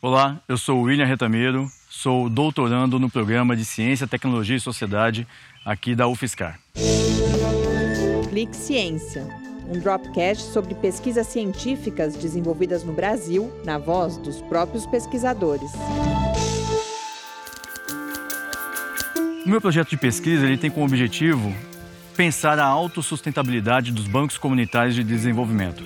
Olá, eu sou William Retameiro, sou doutorando no programa de Ciência, Tecnologia e Sociedade aqui da UFSCar. Clique Ciência, um dropcast sobre pesquisas científicas desenvolvidas no Brasil, na voz dos próprios pesquisadores. O meu projeto de pesquisa ele tem como objetivo pensar a autossustentabilidade dos bancos comunitários de desenvolvimento.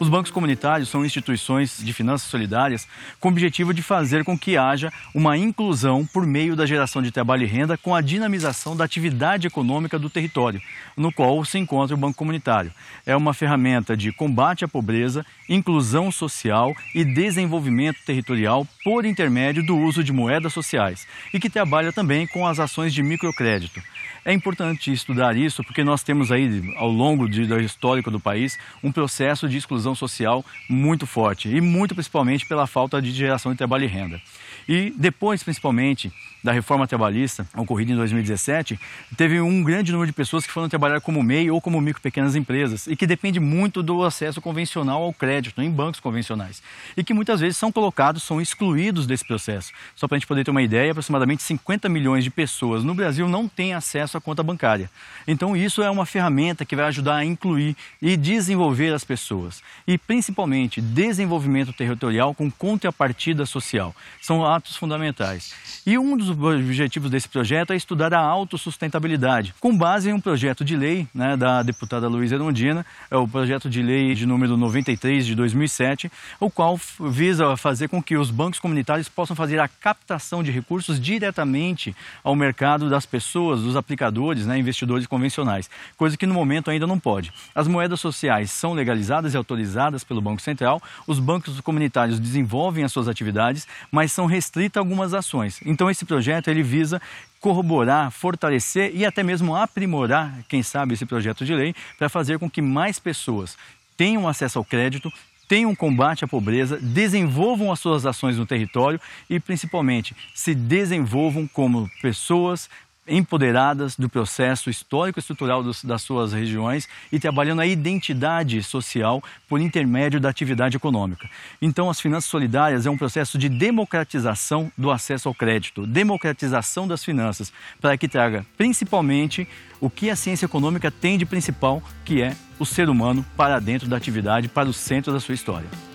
Os bancos comunitários são instituições de finanças solidárias com o objetivo de fazer com que haja uma inclusão por meio da geração de trabalho e renda com a dinamização da atividade econômica do território, no qual se encontra o Banco Comunitário. É uma ferramenta de combate à pobreza, inclusão social e desenvolvimento territorial por intermédio do uso de moedas sociais e que trabalha também com as ações de microcrédito. É importante estudar isso porque nós temos aí, ao longo da histórica do país, um processo de exclusão social muito forte e muito principalmente pela falta de geração de trabalho e renda. E depois, principalmente, da reforma trabalhista ocorrida em 2017, teve um grande número de pessoas que foram trabalhar como MEI ou como micro pequenas empresas e que depende muito do acesso convencional ao crédito em bancos convencionais e que muitas vezes são colocados, são excluídos desse processo. Só para a gente poder ter uma ideia, aproximadamente 50 milhões de pessoas no Brasil não têm acesso à conta bancária. Então isso é uma ferramenta que vai ajudar a incluir e desenvolver as pessoas e principalmente desenvolvimento territorial com contrapartida social. São atos fundamentais. E um dos objetivos desse projeto é estudar a autossustentabilidade, com base em um projeto de lei né, da deputada Luísa Erondina, é o projeto de lei de número 93 de 2007, o qual visa fazer com que os bancos comunitários possam fazer a captação de recursos diretamente ao mercado das pessoas, dos aplicadores, né, investidores convencionais, coisa que no momento ainda não pode. As moedas sociais são legalizadas e autorizadas pelo Banco Central, os bancos comunitários desenvolvem as suas atividades, mas são restritas algumas ações. Então esse projeto ele visa corroborar, fortalecer e até mesmo aprimorar, quem sabe, esse projeto de lei para fazer com que mais pessoas tenham acesso ao crédito, tenham combate à pobreza, desenvolvam as suas ações no território e, principalmente, se desenvolvam como pessoas empoderadas do processo histórico e estrutural dos, das suas regiões e trabalhando a identidade social por intermédio da atividade econômica. Então, as finanças solidárias é um processo de democratização do acesso ao crédito, democratização das finanças, para que traga principalmente o que a ciência econômica tem de principal, que é o ser humano para dentro da atividade, para o centro da sua história.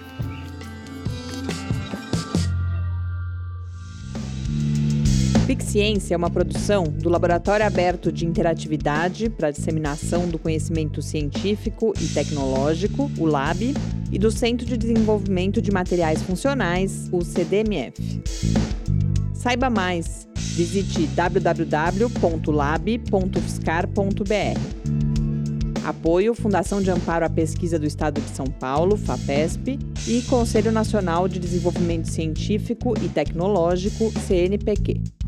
Ciência é uma produção do Laboratório Aberto de Interatividade para Disseminação do Conhecimento Científico e Tecnológico, o LAB, e do Centro de Desenvolvimento de Materiais Funcionais, o CDMF. Saiba mais, visite www.lab.fiscar.br. Apoio Fundação de Amparo à Pesquisa do Estado de São Paulo, FAPESP, e Conselho Nacional de Desenvolvimento Científico e Tecnológico, CNPq.